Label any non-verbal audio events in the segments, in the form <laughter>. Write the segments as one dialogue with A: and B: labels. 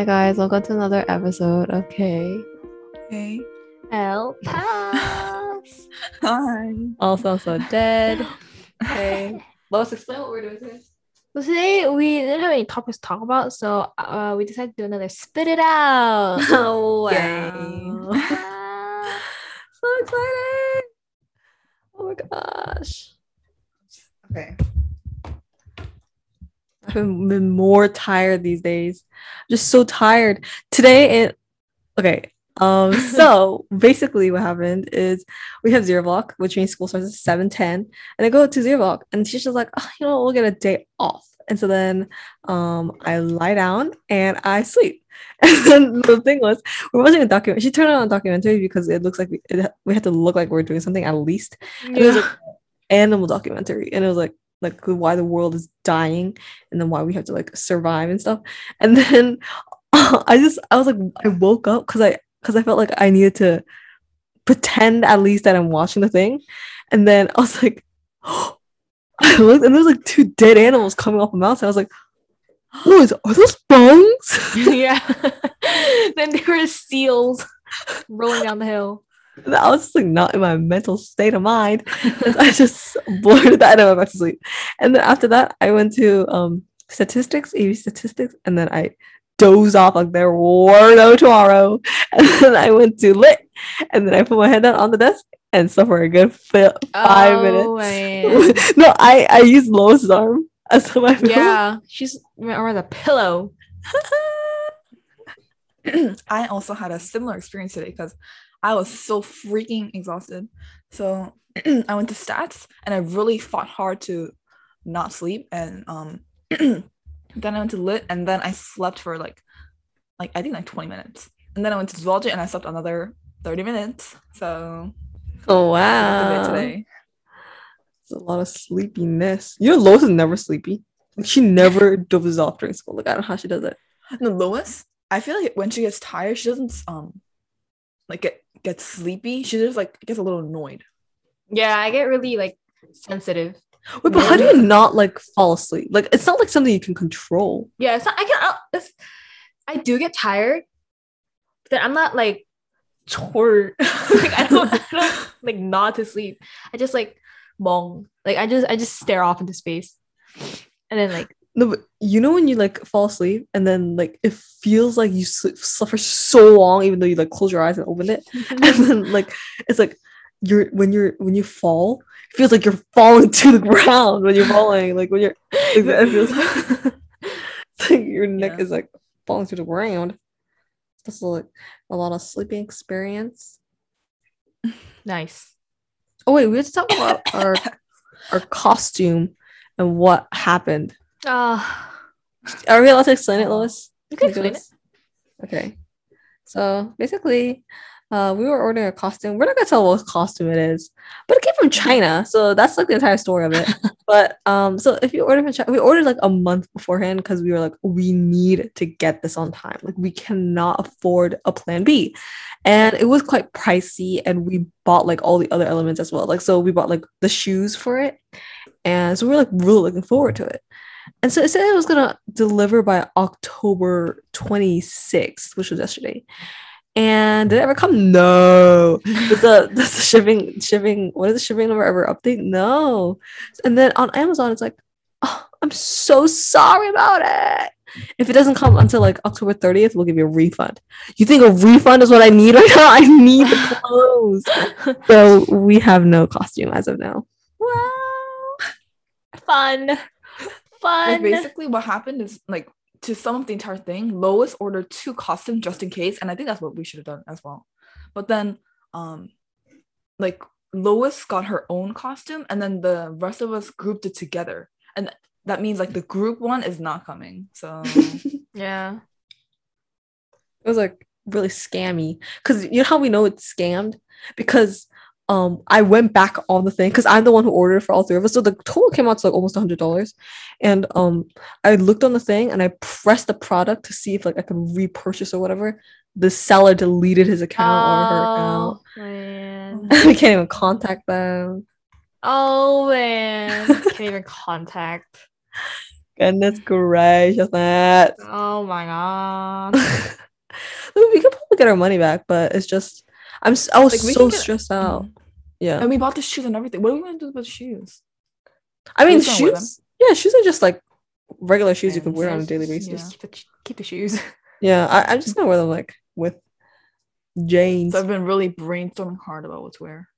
A: Hi guys, welcome to another episode of K.
B: Hey.
A: El <laughs> Pass.
B: Hi.
A: All sounds so dead. <laughs> Okay. Let's explain what we're doing today.
C: Well, today we didn't have any topics to talk about, so uh, we decided to do another spit it out. <laughs>
A: Oh
B: wow.
A: So excited. Oh my gosh.
B: Okay.
A: I've been, more tired these days. Just so tired. Today it okay. Um <laughs> so basically what happened is we have zero block, which means school starts at 7 10. And I go to zero block and she's just like, oh, you know, we'll get a day off. And so then um I lie down and I sleep. <laughs> And then the thing was, we're watching a document. She turned on a documentary because it looks like we, it, we had to look like we we're doing something at least. And it was like animal documentary, and it was like like why the world is dying, and then why we have to like survive and stuff. And then <laughs> I just I was like I woke up because I because I felt like I needed to pretend at least that I'm watching the thing, and then I was like. <gasps> I looked and there's like two dead animals coming off a mountain. I was like, <gasps> "Oh, is, are those bones?" <laughs>
C: yeah. <laughs> then there were seals rolling down the hill.
A: And I was just like not in my mental state of mind. <laughs> I just blurted that and I went back to sleep. And then after that, I went to um statistics, AP statistics, and then I dozed off like there were no tomorrow. <laughs> And then I went to lit, and then I put my head down on the desk and slept for a good fi- five
C: Oh,
A: minutes.
C: man. <laughs>
A: no, I I used Lois's arm as my pillow.
C: Yeah, she's around the pillow. <clears throat>
B: I also had a similar experience today because I was so freaking exhausted. So <clears throat> I went to stats and I really fought hard to not sleep. And um <clears throat> then I went to lit and then I slept for like like I think like 20 minutes. And then I went to zoology and I slept another 30 minutes. So
A: Oh wow!
B: today.
A: It's a lot of sleepiness. You know, Lois is never sleepy. She never <laughs> dozes off during school. Like I don't know how she does it.
B: No, Lois, I feel like when she gets tired, she doesn't um like get get sleepy. She just like gets a little annoyed.
C: Yeah, I get really like sensitive.
A: Wait, but how do you not like fall asleep? Like it's not like something you can control.
C: Yeah, it's not. I can. I, it's, I do get tired, but then I'm not like chore. <laughs> like I don't, I don't like nod to sleep. I just like bong. Like I just I just stare off into space, and then like
A: No, but you know when you like fall asleep and then like it feels like you sleep, for so long, even though you like close your eyes and open it, <laughs> <laughs> and then like it's like you're when you're when you fall, it feels like you're falling to the ground when you're falling. Like when you're, like, it feels <laughs> it's like your neck
B: Yeah.
A: is like falling to the ground. That's like a lot of sleeping experience.
C: nice.
A: Oh wait, we have to talk about <coughs> our our costume and what happened.
C: Uh,
A: Are we allowed to explain it, Lois?
C: you can
A: Can
C: explain it.
A: Okay. So basically, uh, we were ordering a costume. We're not gonna tell what costume it is, but it came from China, so that's like the entire story of it. <laughs> but um, so if you order from China, we ordered like a month beforehand because we were like, we need to get this on time. Like we cannot afford a plan B, and it was quite pricey. And we bought like all the other elements as well. Like so, we bought like the shoes for it, and so we we're like really looking forward to it. And so it said it was gonna deliver by October 26th, which was yesterday. And did it ever come? No. <laughs> Does the, does the shipping shipping what is the shipping number ever update? No. And then on Amazon, it's like, oh, I'm so sorry about it. If it doesn't come until like October 30th, we'll give you a refund. You think a refund is what I need right now? <laughs> I need the clothes. <laughs> so we have no costume as of now.
C: Wow. Fun.
B: Like basically what happened is like to sum up the entire thing, Lois ordered two costumes just in case, and I think that's what we should have done as well. But then um like Lois got her own costume and then the rest of us grouped it together. And that means like the group one is not coming. So <laughs>
C: yeah.
A: it was like really scammy because you know how we know it's scammed because um I went back on the thing because I'm the one who ordered for all three of us so the total came out to like almost a hundred dollars and um I looked on the thing and I pressed the product to see if like I could repurchase or whatever the seller deleted his account or her account
C: Oh, man. <laughs>
A: we can't even contact them
C: Oh man. <laughs> Can't even contact.
A: Goodness gracious, that.
C: Oh my god. <laughs>
A: we could probably get our money back, but it's just I'm I was
B: Like,
A: so
B: get-
A: stressed out. Yeah,
B: And we bought the shoes and everything. What are we gonna do with the shoes?
A: I mean
B: we just gonna wear them?
A: shoes. Yeah, shoes are just like regular shoes you can wear on a daily basis.
C: Just keep the, keep the shoes. <laughs>
A: Yeah, I, I'm just gonna wear them like with jeans.
B: So I've been really brainstorming hard about what to wear.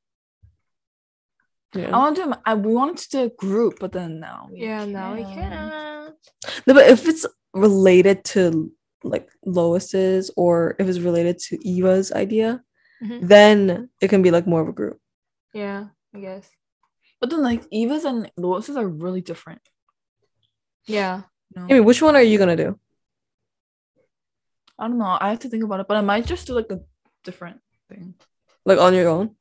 B: Yeah. I
A: Yeah.
B: want to. I, we wanted to do a group, but then now. we
C: yeah, no, we
B: can't.
C: can't.
A: No, but if it's related to like Lois's or if it's related to Eva's idea,
C: Mhm.
A: then it can be like more of a group.
C: Yeah, I guess.
B: But then, like Eva's and Lois's are really different.
C: Yeah.
B: No,
A: I mean, which one are you gonna do?
B: I don't know. I have to think about it, but I might just do like a different thing.
A: Like on your own?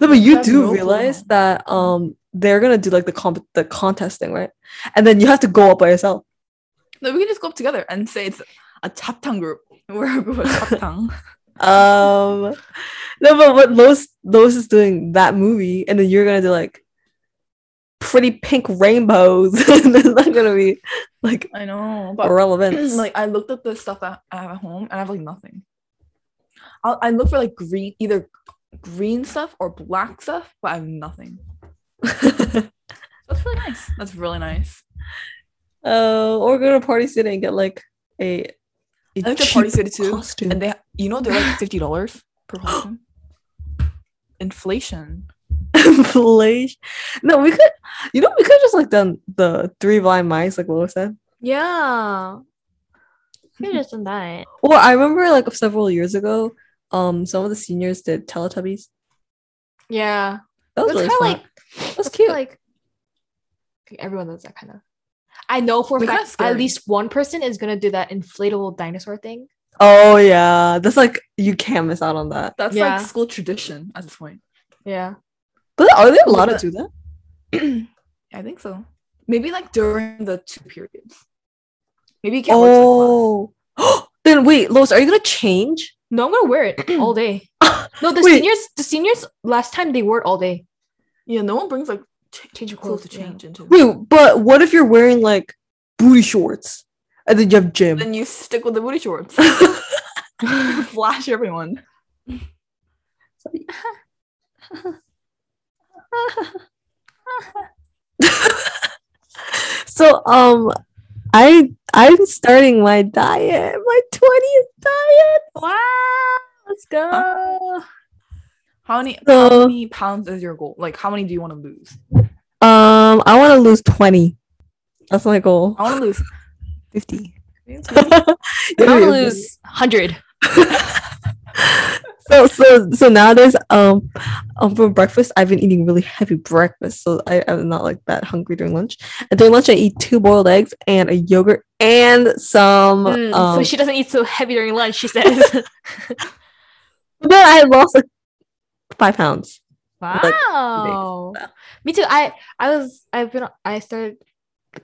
A: No, but you do
B: no
A: realize
B: how.
A: that um they're gonna do like the comp the contest thing, right? And then you have to go up by yourself.
B: No, we can just go up together and say it's a Chaptang group. <laughs> We're a group of Chaptang. <laughs>
A: Um no, but what Lois Lois is doing that movie, and then you're gonna do like pretty pink rainbows, <laughs> it's not gonna be like
B: I know, but
A: relevant. <clears throat>
B: like I looked at the stuff that I have at home and I have like nothing. I'll, I look for like green, either green stuff or black stuff, but I have nothing. <laughs> That's really nice. That's really nice.
A: Uh, or go to Party City and get like a.
B: I think the Party
A: cheap
B: City too,
A: costume.
B: and they, you know, they're like fifty dollars per <gasps> costume. Inflation.
A: Inflation. No, we could. You know, we could just like done the three blind mice, like Lois said.
C: Yeah. Could just done that.
A: Or I remember like several years ago, um, some of the seniors did Teletubbies.
C: Yeah.
A: That was really
C: kind of like
A: That's cute.
C: Like everyone does that kind of. I know for a
B: But kinda
C: fact at least one person is gonna do that inflatable dinosaur thing.
A: oh yeah, that's like you can't miss out on that.
B: That's
C: Yeah.
B: like school tradition at this point.
C: Yeah.
A: But are they allowed to do that? <clears throat>
B: I think so. Maybe like during the two periods. Maybe you can't wear it to class.
A: Oh, <gasps> then wait, Lois, are you gonna change?
C: No, I'm gonna wear it <clears throat> all day. No, the
A: Wait.
C: seniors, the seniors last time they wore it all day.
B: Yeah, no one brings like ch-
C: Change your
B: clothes to
C: clothes, yeah.
B: change into.
A: Wait, but what if you're wearing like booty shorts and then you have gym?
B: Then you stick with the booty shorts. <laughs> <laughs> Flash everyone. <laughs>
A: so um I I'm starting my diet, my 20th diet.
C: Wow, let's go.
B: How many
A: So-
B: how many pounds is your goal? Like how many do you want to lose?
A: Um I want to lose 20. That's my goal.
B: I want to lose <laughs> fifty. <laughs>
C: I want to lose hundred. <laughs>
A: so so so nowadays um um for breakfast I've been eating really heavy breakfast so I, I'm not like that hungry during lunch and during lunch I eat two boiled eggs and a yogurt and some
C: Mm,
A: um
C: so she doesn't eat so heavy during lunch. She says,
A: but then I lost like five pounds Like,
C: "Wow, me too." I I was I've been I started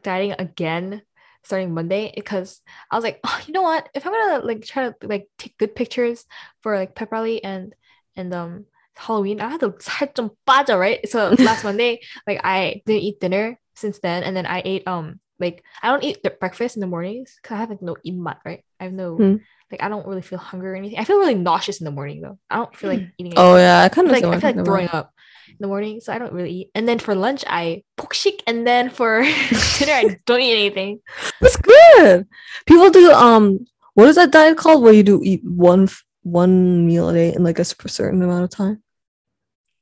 C: dieting again starting Monday because I was like, oh, you know what? If I'm gonna like try to like take good pictures for like pep rally and and um Halloween, I had to <laughs> 살 좀 빠져, right? So last Monday, like I didn't eat dinner since then, and then I ate um like I don't eat the breakfast in the mornings because I have like no ibmat, right? I have no
A: Hmm.
C: like I don't really feel hunger or anything. I feel really nauseous in the morning though. I don't feel like eating.
A: oh yeah I kind of
C: like I feel like throwing up in the morning, so I don't really eat. And then for lunch, I pokshik, and then for <laughs> dinner, I <laughs> don't eat anything.
A: that's good people do um what is that diet called where you do eat one one meal a day in like a certain amount of time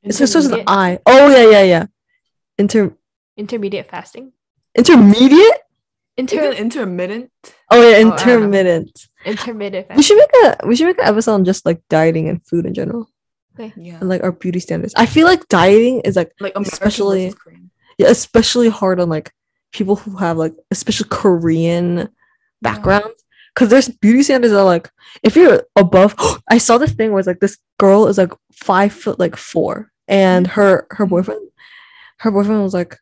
A: it's just an I oh yeah yeah yeah inter
C: intermediate fasting.
A: Intermediate?
C: Inter
B: Even intermittent.
A: oh yeah oh,
C: I don't
A: intermittent.
C: Intermittent.
A: We should make a we should make an episode on just like dieting and food in general. Okay.
B: Yeah.
A: and like our beauty standards. I feel like dieting is like
B: Like American
A: especially- yeah, especially hard on like people who have like especially korean backgrounds. Because there's beauty standards that are like if you're above <gasps> i saw this thing where it's like this girl is like five foot like four. And her her mm-hmm. boyfriend her boyfriend was like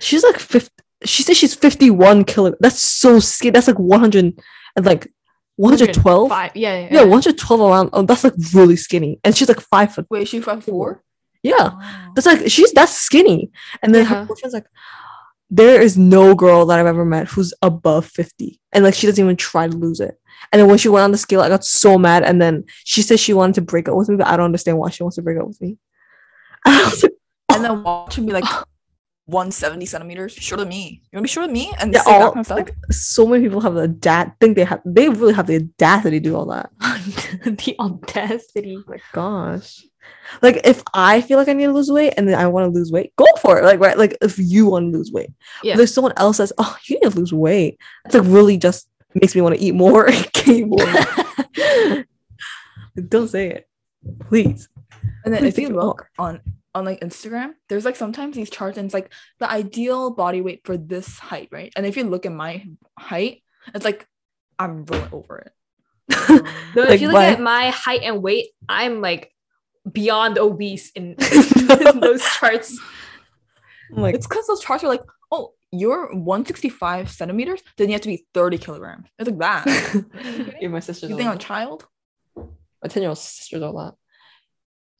A: she's like 50 she said she's 51 kilo that's so skinny that's like 100 and like 112
C: Five. Yeah, yeah.
A: yeah 112 around oh that's like really skinny and she's like five foot
B: Wait, is she five four?
A: yeah
B: Oh.
A: that's like she's that's skinny and then her
C: Yeah.
A: boyfriend's like there is no girl that I've ever met who's above 50. And like she doesn't even try to lose it. And then when she went on the scale, I got so mad. And then she said she wanted to break up with me, but I don't understand why she wants to break up with me. <laughs> I was like,
B: And then watch him be like <laughs> 170 centimeters, shorter than me. You wanna be shorter than me? And
A: yeah,
B: say that
A: all,
B: kind of stuff?
A: like, so many people have the adapt think they have they really have the audacity to do all that. <laughs>
C: the audacity.
A: Oh my gosh. Like if I feel like I need to lose weight and then I want to lose weight, go for it. Like right, like if you want to lose weight.
C: Yeah.
A: If there's someone else that's oh you need to lose weight. It's like really just makes me want to eat more <laughs> and gain more. <laughs> Don't say it. Please.
B: And then
A: Please
B: if you look on on like Instagram, there's like sometimes these charts and it's like the ideal body weight for this height, right? And if you look at my height, it's like I'm really over it. <laughs>
C: No,
A: Like,
C: if you look
A: why-
C: at my height and weight, I'm like beyond obese in, <laughs> in those charts.
A: I'm like
B: It's because those charts are like, oh, you're 165 centimeters, then you have to be 30 kilograms. It's like that. <laughs>
A: You're my sister's
B: you think I'm a child?
A: my 10 year old sister's all that.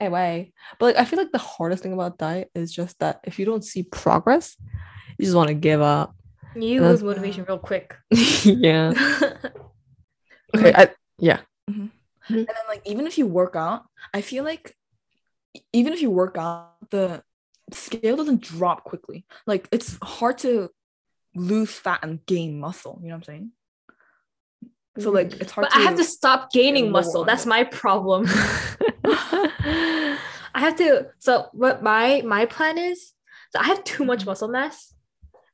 A: Anyway, but like I feel like the hardest thing about diet is just that if you don't see progress, you just want to give up.
C: You lose motivation real quick. <laughs>
A: yeah. <laughs> Okay. I, yeah. Mm-hmm. Mm-hmm.
B: And then like even if you work out, I feel like even if you work out, the scale doesn't drop quickly. Like it's hard to lose fat and gain muscle. You know what I'm saying? So like mm. it's hard.
C: But I have to stop gaining muscle. That's my problem. <laughs> I have to. So what my my plan is? So I have too much muscle mass,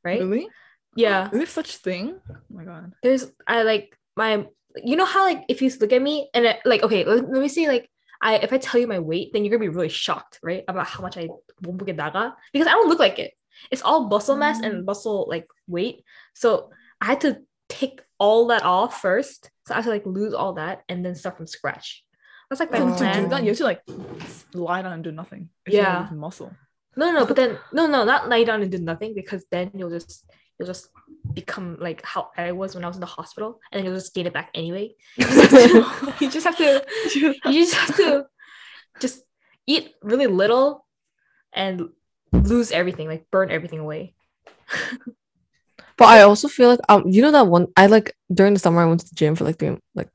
C: right?
B: Really?
C: Yeah.
B: Is there such thing? Oh my god.
C: There's I like my. You know how like if you look at me and like okay let, let me see like I if I tell you my weight then you're gonna be really shocked right about how much I because I don't look like it. It's all muscle mass mm. and muscle like weight. So I had to take all that off first. So I had to like lose all that and then start from scratch. That's like my
B: to
C: plan.
B: do that, you have to like lie down and do nothing. if
C: Yeah.
B: lose muscle.
C: No, no, but then no, no, not lie down and do nothing because then you'll just you'll just become like how I was when I was in the hospital, and then you'll just gain it back anyway. You just have to, <laughs> you just have to just eat really little and lose everything, like burn everything away. <laughs>
A: But I also feel like um, you know that one I like during the summer I went to the gym for like three like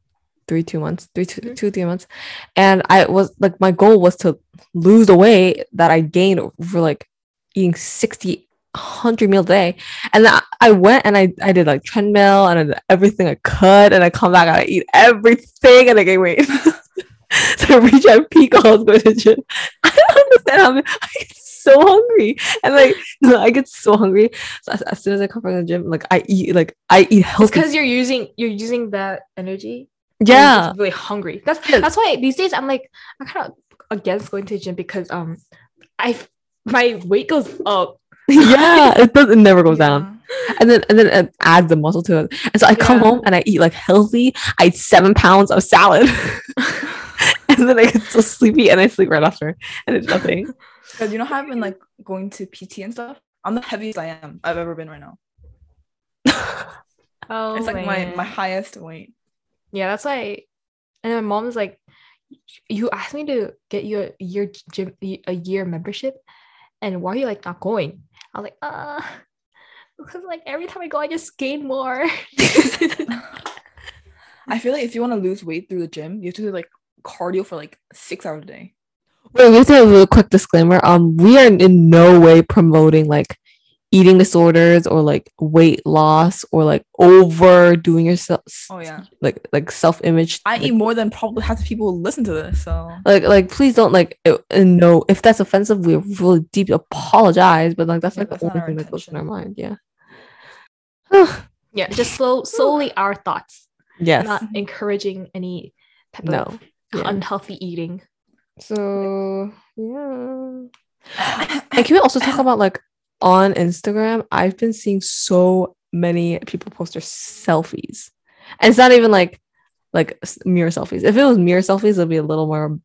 A: three two months three two,
C: Mhm.
A: two three months, and I was like my goal was to lose the weight that I gained for like eating 60 100 meal a day. And I, I went and I, I did like treadmill and I did everything I could. And I come back and I eat everything and I gain weight. <laughs> So I reach my peak I was going to gym. <laughs> I don't understand how I so hungry and like <laughs> I get so hungry so as, as soon as I come from the gym, like I eat like I eat healthy.
C: because you're using you're using that energy.
A: yeah,
C: really hungry. That's
A: Yeah.
C: that's why these days I'm like I'm kind of against going to the gym because um I my weight goes up. <laughs>
A: yeah. It does. It never goes down, and then and then it adds the muscle to it. And so I come
C: Yeah.
A: home and I eat like healthy. I eat seven pounds of salad, <laughs> and then I get so sleepy and I sleep right after, and it's nothing.
B: Because you know how I've been <laughs> like going to PT and stuff? I'm the heaviest I am I've ever been right now. <laughs>
C: Oh,
B: it's like my
C: man.
B: my highest weight.
C: Yeah, that's why. And my mom's like, "You asked me to get you a year gym, a year membership, and why are you like not going?" I was like, "Uh, <laughs> because like every time I go, I just gain more."
B: I feel like if you want to lose weight through the gym, you have to do like cardio for like six hours a day.
A: Wait, we have to have a real quick disclaimer. Um, we are in no way promoting like eating disorders or like weight loss or like overdoing yourself.
B: Oh yeah,
A: like like self image.
B: I
A: like,
B: eat more than probably half the people who listen to this. So
A: like like please don't like no if that's offensive we really deep apologize but like that's
B: Yeah,
A: like
B: that's
A: the only
B: our
A: thing that goes in our mind yeah
C: yeah, just slow, solely our thoughts, <sighs>
A: yes
C: not encouraging any type
A: no
C: of
A: yeah.
C: unhealthy eating.
A: So yeah. And can we also talk about like on instagram i've been seeing so many people post their selfies. And it's not even like like mirror selfies. If it was mirror selfies it'd be a little more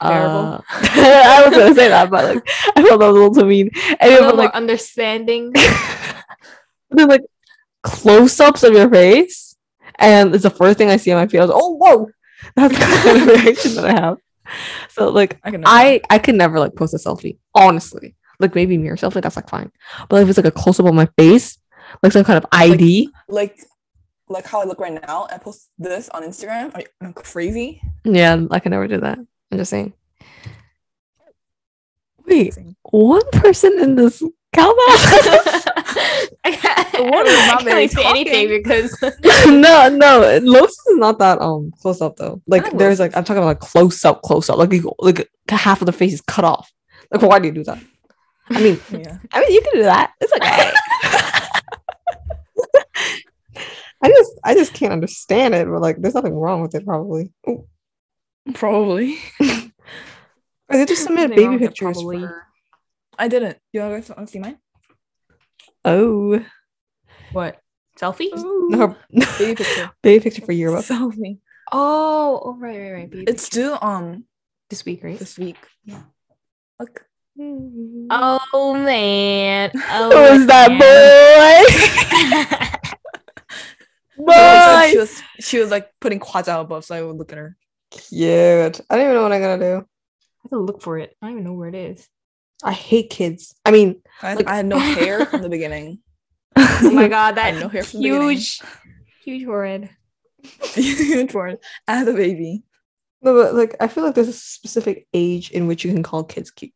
A: uh, <laughs> I was gonna say that, but like I felt that was a little too mean. And
C: A
A: it
C: little
A: like
C: understanding. <laughs>
A: then like close-ups of your face and it's the first thing i see on my feed i was oh whoa. That's the kind of <laughs> reaction that i have <laughs> so like
B: I can. never.
A: i i could never like post a selfie honestly like maybe mirror selfie, that's like fine. But if it's like a close up on my face, like some kind of ID,
B: Like, like how I look right now. I post this on Instagram. Are you am I crazy?
A: yeah, I can never do that. I'm just saying. Wait, one person in this cowbell? <laughs> <laughs> <laughs>
C: I can't,
B: water
C: I
B: is not very
C: really say anything because <laughs> <laughs>
A: no, no, Lotus is not that um close up though. Like there's like I'm talking about like close up, close up. Like you, like half of the face is cut off. Like why do you do that? I mean,
B: Yeah.
A: I mean you can do that. It's okay. I just I just can't understand it. But like there's nothing wrong with it probably. Ooh.
B: Probably.
A: Or they just submit baby pictures.
C: probably.
A: for-
B: I didn't. You guys want to see mine?
A: Oh
C: what selfie?
A: no,
B: Baby <laughs> picture.
A: baby picture for yearbook.
B: Selfie.
C: Oh, oh right, right, right. baby
B: It's
C: picture.
B: due um
C: this week, right?
B: this week. Yeah. Look.
C: Oh man. Oh,
A: Who is that
C: man.
A: boy? <laughs>
B: So, like, she was she was like putting quads out above, so I would look at her.
A: Cute. I don't even know what I'm gonna do.
C: I have to look for it. I don't even know where it is.
A: I hate kids. I mean,
B: I,
A: Like-
B: I had no hair from the beginning. <laughs>
C: Oh my god, that
B: no hair from the beginning.
C: huge, <laughs> huge forehead.
B: Unicorn. I had a baby.
A: No, but like I feel like there's a specific age in which you can call kids cute.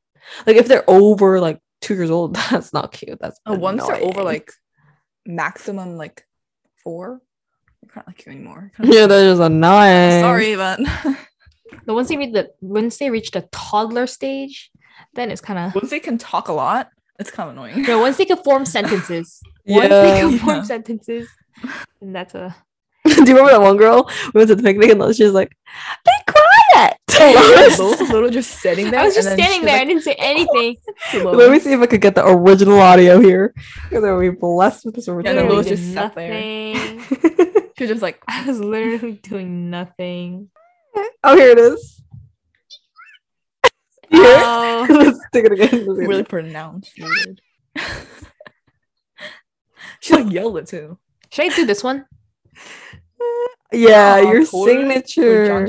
A: Like if they're over like two years old, <laughs> that's not cute. That's
B: Uh, once they're over like maximum like four, I can't like you anymore.
A: yeah, they're just annoying.
B: Sorry, but
C: The once they reach the once they reach the toddler stage, then it's kind of
B: once they can talk a lot, it's kind of annoying.
C: no. Once they can form <laughs> sentences, yeah. once they can form
B: Yeah.
C: sentences, and that's a <laughs>
A: Do you remember that one girl? We went to the picnic and she was like, "Be quiet." <laughs>
B: Those little just sitting there.
C: I was just
B: and
C: standing
B: she
C: there. I didn't say anything.
B: slow.
A: Let me see if I could get the original audio here. Because I would be blessed with this
B: Yeah,
A: original.
B: no,
C: Literally
B: Lois just sat there.
C: nothing.
B: She was just like,
C: I was literally doing nothing.
A: oh, here it is. <laughs> Here.
C: Oh.
A: Let's take it again. Let's take it
B: really pronounced. Weird. <laughs> she like yelled it too.
C: Should I do this one? <laughs>
A: Yeah,
B: Aw,
A: your signature.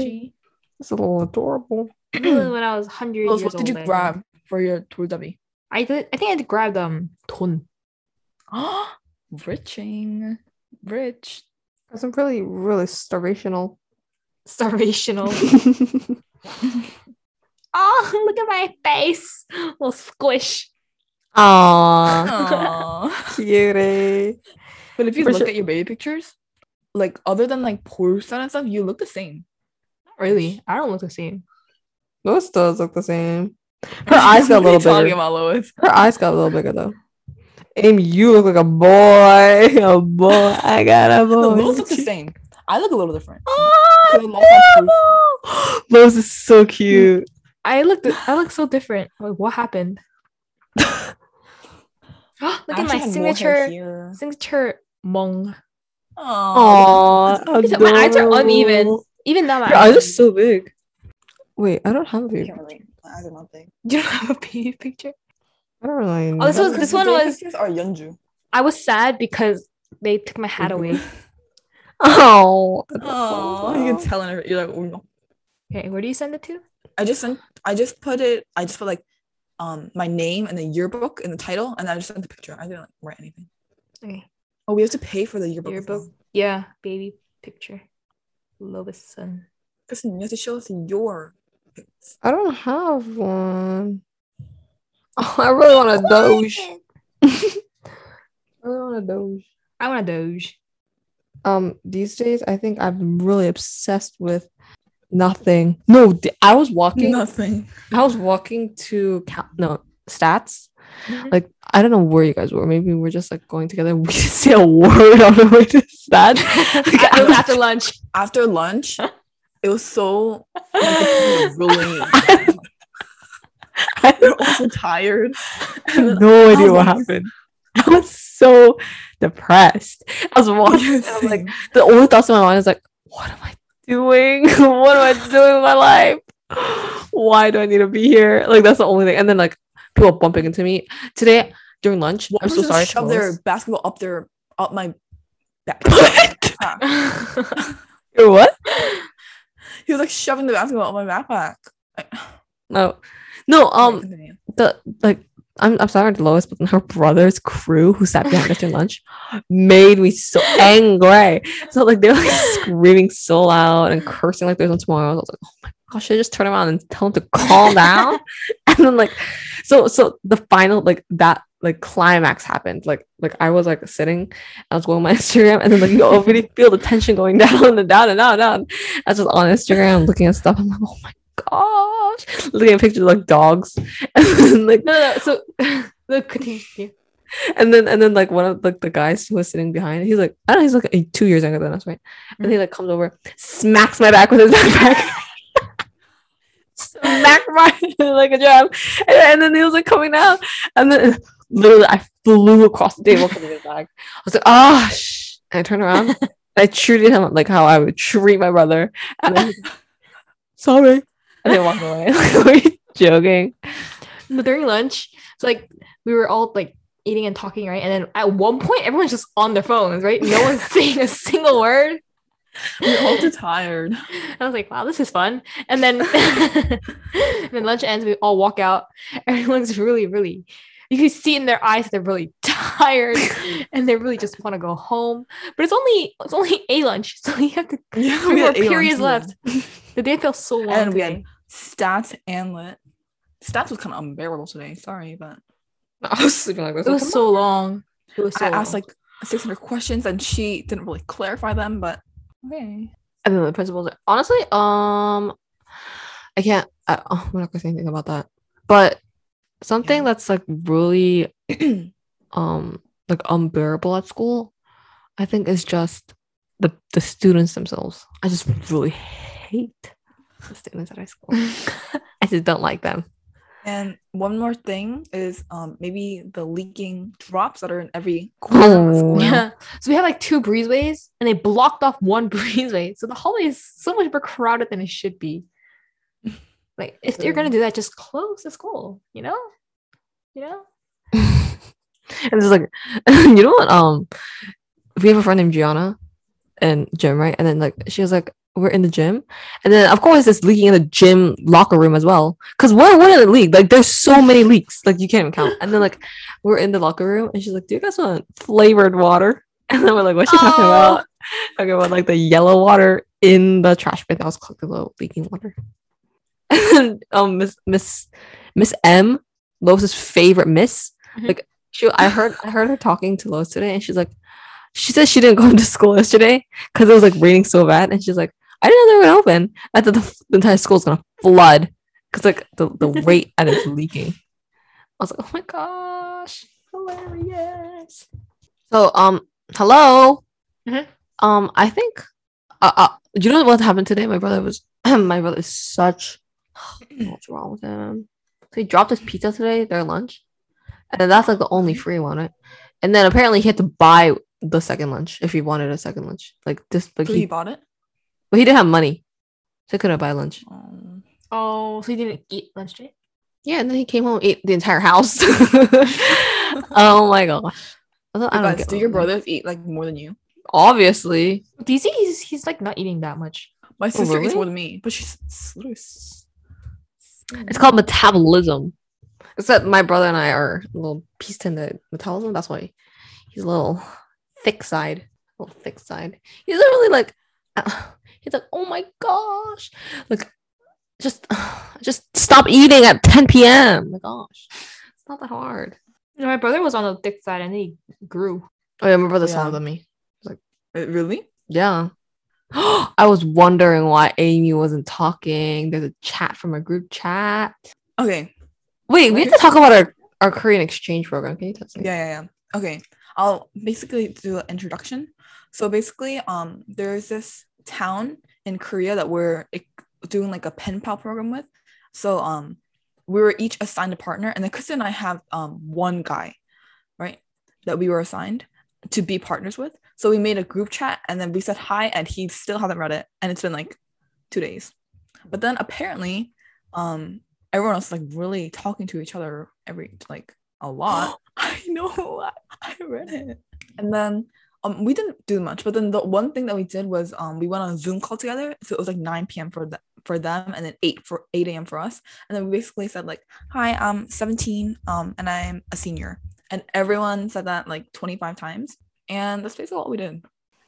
A: It's a little adorable.
C: When I was hundred
B: Lois,
C: years
B: what did you
C: old.
B: grab for your tour dubby?
C: I did. I think I had grabbed um ton. <gasps>
B: Riching. Rich.
A: That's some really, really starvational.
C: Starvational. Oh, <laughs> look at my face. little squish.
A: Aww,
B: Aww. <laughs>
A: cutie.
B: but if you
A: For
B: look
A: sure-
B: at your baby pictures, like other than like Porusan and stuff, you look the same.
C: Not really. I don't look the same.
A: Most does look the same. <laughs> Her eyes got a
B: What are you
A: little
B: talking
A: bigger.
B: about, Lois?
A: Her eyes got a little bigger though. Amy, you look like a boy. A boy. I got a boy.
B: Lois look the same. I look a little different.
A: Oh,
B: Put a long time
A: no. Lois is so cute.
C: I look. I look so different. Like what happened? <laughs> look
B: I
C: at my
B: had more hair
C: signature. Signature mong.
B: Aw.
A: Aww,
C: Except my eyes are uneven. Even now my
A: Your eyes are so big. Wait, I don't have a
B: I
A: baby.
B: can't relate. My eyes are not big. <laughs>
C: You don't have a baby picture.
A: I don't really.
C: Oh, this
A: know.
C: was- this one was-
B: pictures are Yeonju.
C: I was sad because they took my hat away. <laughs>
A: Oh,
B: Oh, you can tell in her. You're like, oh no.
C: Okay, where do you send it to?
B: I just sent. I just put it. I just put like, um, my name and the yearbook in the title, and I just sent the picture. I didn't like, write anything.
C: Okay.
B: Oh, we have to pay for the yearbook.
C: Yearbook. Yeah, baby picture. Lovis son.
B: Kristen, you have to show us your. pics.
A: I don't have one. <laughs> Oh, I really want a Doge. <laughs> I really want a Doge.
C: I want a Doge.
A: Um, these days I think I'm really obsessed with nothing. No, I was walking.
B: Nothing.
A: I was walking to Cal- no stats.
C: Mhm.
A: Like I don't know where you guys were. Maybe we are just like going together. <laughs> We didn't say a word on the way to stats. <laughs>
C: it was after lunch.
B: After lunch, <laughs> it was so like, the food was really.
A: I
B: We're also tired.
A: have no idea what
B: like-
A: happened. I was so depressed. I was walking. I'm like, the only thoughts in my mind is like, what am I doing? <laughs> what am I doing with my life? Why do I need to be here? Like that's the only thing. And then like people bumping into me today during lunch.
B: One
A: I'm so sorry.
B: Shoved their basketball up their up my back. <laughs>
A: What?
B: he was like shoving the basketball up my backpack.
A: No, no. Um, the like I'm, I'm sorry to Lois, but then her brother's crew who sat behind us during lunch <laughs> made me so angry. So like they were like <laughs> screaming so loud and cursing like there's no tomorrow. I was like, oh my gosh, should I just turn around and tell them to calm down? <laughs> and then like so so the final like that like climax happened. Like like I was like sitting, I was going on my Instagram, and then like you already feel the tension going down and down and down and down. I was just on Instagram looking at stuff. I'm like, oh my gosh, looking at pictures of like dogs, <laughs> and then, like
C: No, no. So <laughs> look, continue.
A: and then and then like one of like the guys who was sitting behind, he's like, I don't know, he's like two years younger than us, right? And he mm-hmm. like comes over, smacks my back with his <laughs> backpack. Smack my like a drum. And, and then he was like coming down. And then literally I flew across the table of his bag. I was like, oh. And I turned around. I treated him like how I would treat my brother. And then sorry. And then walked away. <laughs> like, were you joking?
C: But during lunch, it's like we were all like eating and talking, right? And then at one point, everyone's just on their phones, right? No one's <laughs> saying a single word.
B: We're all too tired.
C: I was like, wow, this is fun. And then <laughs> when lunch ends, we all walk out. Everyone's really, really you can see in their eyes they're really tired and they really just want to go home. But it's only it's only a lunch, so you have to
B: Yeah,
C: three more
B: had
C: periods
B: lunches.
C: left. The day feels so long.
B: And we had
C: today.
B: Stats and lit. Stats was kind of unbearable today. Sorry, but <laughs>
A: I was sleeping like this.
C: it was so long. It was so
B: I asked like 600 questions and she didn't really clarify them. But okay.
A: And then the principals, honestly, um, I can't. I, oh, I'm not gonna say anything about that. But something
B: Yeah.
A: that's like really, <clears throat> um, like unbearable at school, I think is just the the students themselves. I just really hate the students at high school. <laughs> I just don't like them.
B: And one more thing is um maybe the leaking drops that are in every corner
A: Oh.
C: Yeah. <laughs> So we have like two breezeways and they blocked off one <laughs> breezeway. So the hallway is so much more crowded than it should be. Like if you're gonna do that, just close the school, you know? You know?
A: and it's like, you know what? Um, we have a friend named Gianna and Jim, right? And then like she was like, we're in the gym, and then of course it's leaking in the gym locker room as well. Cause where where did it leak? Like there's so many leaks, like you can't even count. And then like we're in the locker room, and she's like, "Do you guys want flavored water?" <laughs> And then we're like, "What's she talking
C: Oh.
A: about?" Talking about like the yellow water in the trash bin that was collecting the leaking water. And <laughs> um, Miss Miss Miss M, Lois's favorite miss,
C: Mhm.
A: like she I heard I heard her talking to Lois today and she's like she said she didn't go to school yesterday because it was like raining so bad and she's like I didn't know they were open. I thought the, the entire school's gonna flood because like the, the rate and it's leaking. I was like, oh my gosh, hilarious. So um hello.
C: Mhm.
A: Um I think uh, uh do you know what happened today? My brother was <clears throat> my brother is such <clears throat> what's wrong with him? So he dropped his pizza today, their lunch. And then that's like the only free one, right? And then apparently he had to buy the second lunch if he wanted a second lunch. Like this like
B: So
A: he,
B: he bought it.
A: But he didn't have money. So he couldn't buy lunch.
B: Um,
C: Oh, so he didn't eat lunch today?
A: Yeah, and then he came home and ate the entire house. <laughs> oh my gosh. I don't, I don't
B: guys, do your brothers eat like more than you?
A: Obviously.
C: DC, he's he's like not eating that much.
B: My sister
A: really?
B: eats more than me, but she's s- literally. s-
A: It's called metabolism. Except my brother and I are a little pieced into metabolism. That's why he's a little thick side. A little thick side. He's not really like uh, he's like, oh my gosh. Like just <sighs> just stop eating at 10 p.m. My gosh. It's not that hard.
C: You know, my brother was on the thick side and he grew.
A: Oh yeah, my brother's
B: Yeah.
A: taller than me.
B: Uh, Really?
A: Yeah. <gasps> I was wondering why Amy wasn't talking. There's a chat from a group chat.
B: Okay.
A: Wait, we have to talk about our, our Korean exchange program. Can you tell us?
B: Yeah, yeah, yeah. Okay. I'll basically do an introduction. So basically, um, there's this town in Korea that we're doing like a pen pal program with. So um, we were each assigned a partner, and then Kristen and I have um one guy, right, that we were assigned to be partners with. So we made a group chat, and then we said hi, and he still hasn't read it, and it's been like two days. But then apparently, um, everyone else like really talking to each other every like a lot. <gasps> I know. <laughs> I read it. And then um we didn't do much, but then the one thing that we did was um we went on a Zoom call together. So it was like 9 p.m. for the, for them and then 8 for 8 a.m. for us. And then we basically said like, hi, I'm 17, um, and I'm a senior. And everyone said that like 25 times. And that's basically what we did.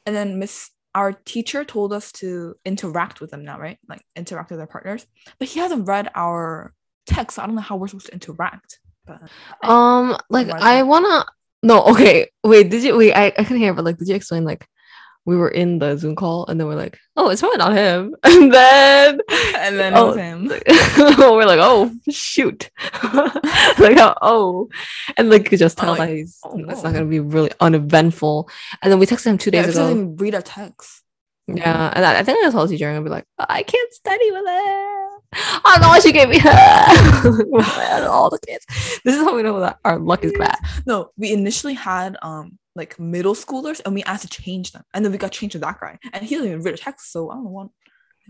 B: And then Miss our teacher told us to interact with them now, right? Like interact with their partners. But he hasn't read our text. So I don't know how we're supposed to interact. But
A: Um, like I wanna no, okay. Wait, did you wait? I, I couldn't hear, but like, did you explain like we were in the Zoom call and then we're like, oh, it's probably not him, <laughs> and then
B: and then
A: Oh.
B: it was him. <laughs>
A: we're like, oh shoot, <laughs> like how oh, and like you just tell that he's
B: oh,
A: it's not gonna be really uneventful. And then we texted him two days
B: he
A: ago.
B: read our text.
A: Yeah, and I, I think I told the teacher and be like, I can't study with it. I don't know why she gave me <laughs> all the kids. This is how we know that our luck is bad.
B: No, we initially had um like middle schoolers and we asked to change them. And then we got changed to that guy. And he doesn't even read a text, so I don't know what.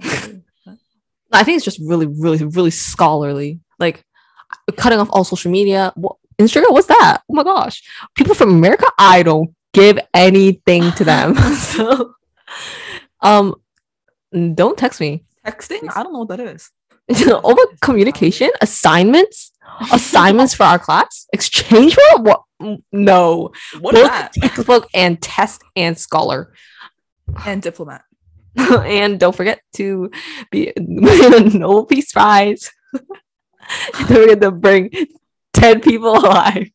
B: <laughs>
A: I think it's just really, really, really scholarly. Like cutting off all social media. What, Instagram, what's that? Oh my gosh. People from America, I don't give anything to them. <laughs> so um don't text me.
B: Texting? I don't know what that is. <laughs>
A: Over communication, assignments, assignments for our class, exchange for what? No,
B: What
A: both
B: that?
A: textbook and test and scholar.
B: And diplomat. <laughs>
A: and don't forget to be win a Nobel Peace Prize. <laughs> don't forget to bring 10 people alive.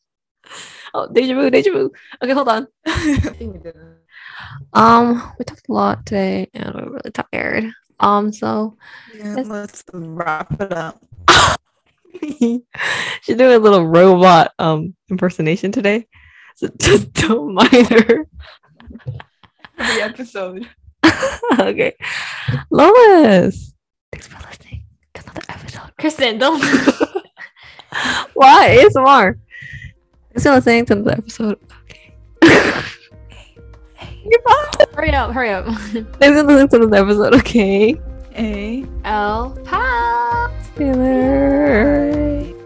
A: Oh, deja vu, deja vu. Okay, hold on.
B: I think we did.
A: Um, we talked a lot today and we're really tired. Um, so
B: Yeah, let's wrap it up. <laughs>
A: she's doing a little robot um impersonation today. So just <laughs> don't mind her.
B: Every episode. <laughs>
A: okay. Lois. Thanks for listening to another episode.
C: Kristen, don't.
A: Why? ASMR. Thanks for listening to another episode. Okay. You're fine.
C: hurry up, hurry up. <laughs>
A: Thanks for listening to another episode, okay?
B: A.
C: L. Pals.
A: Taylor.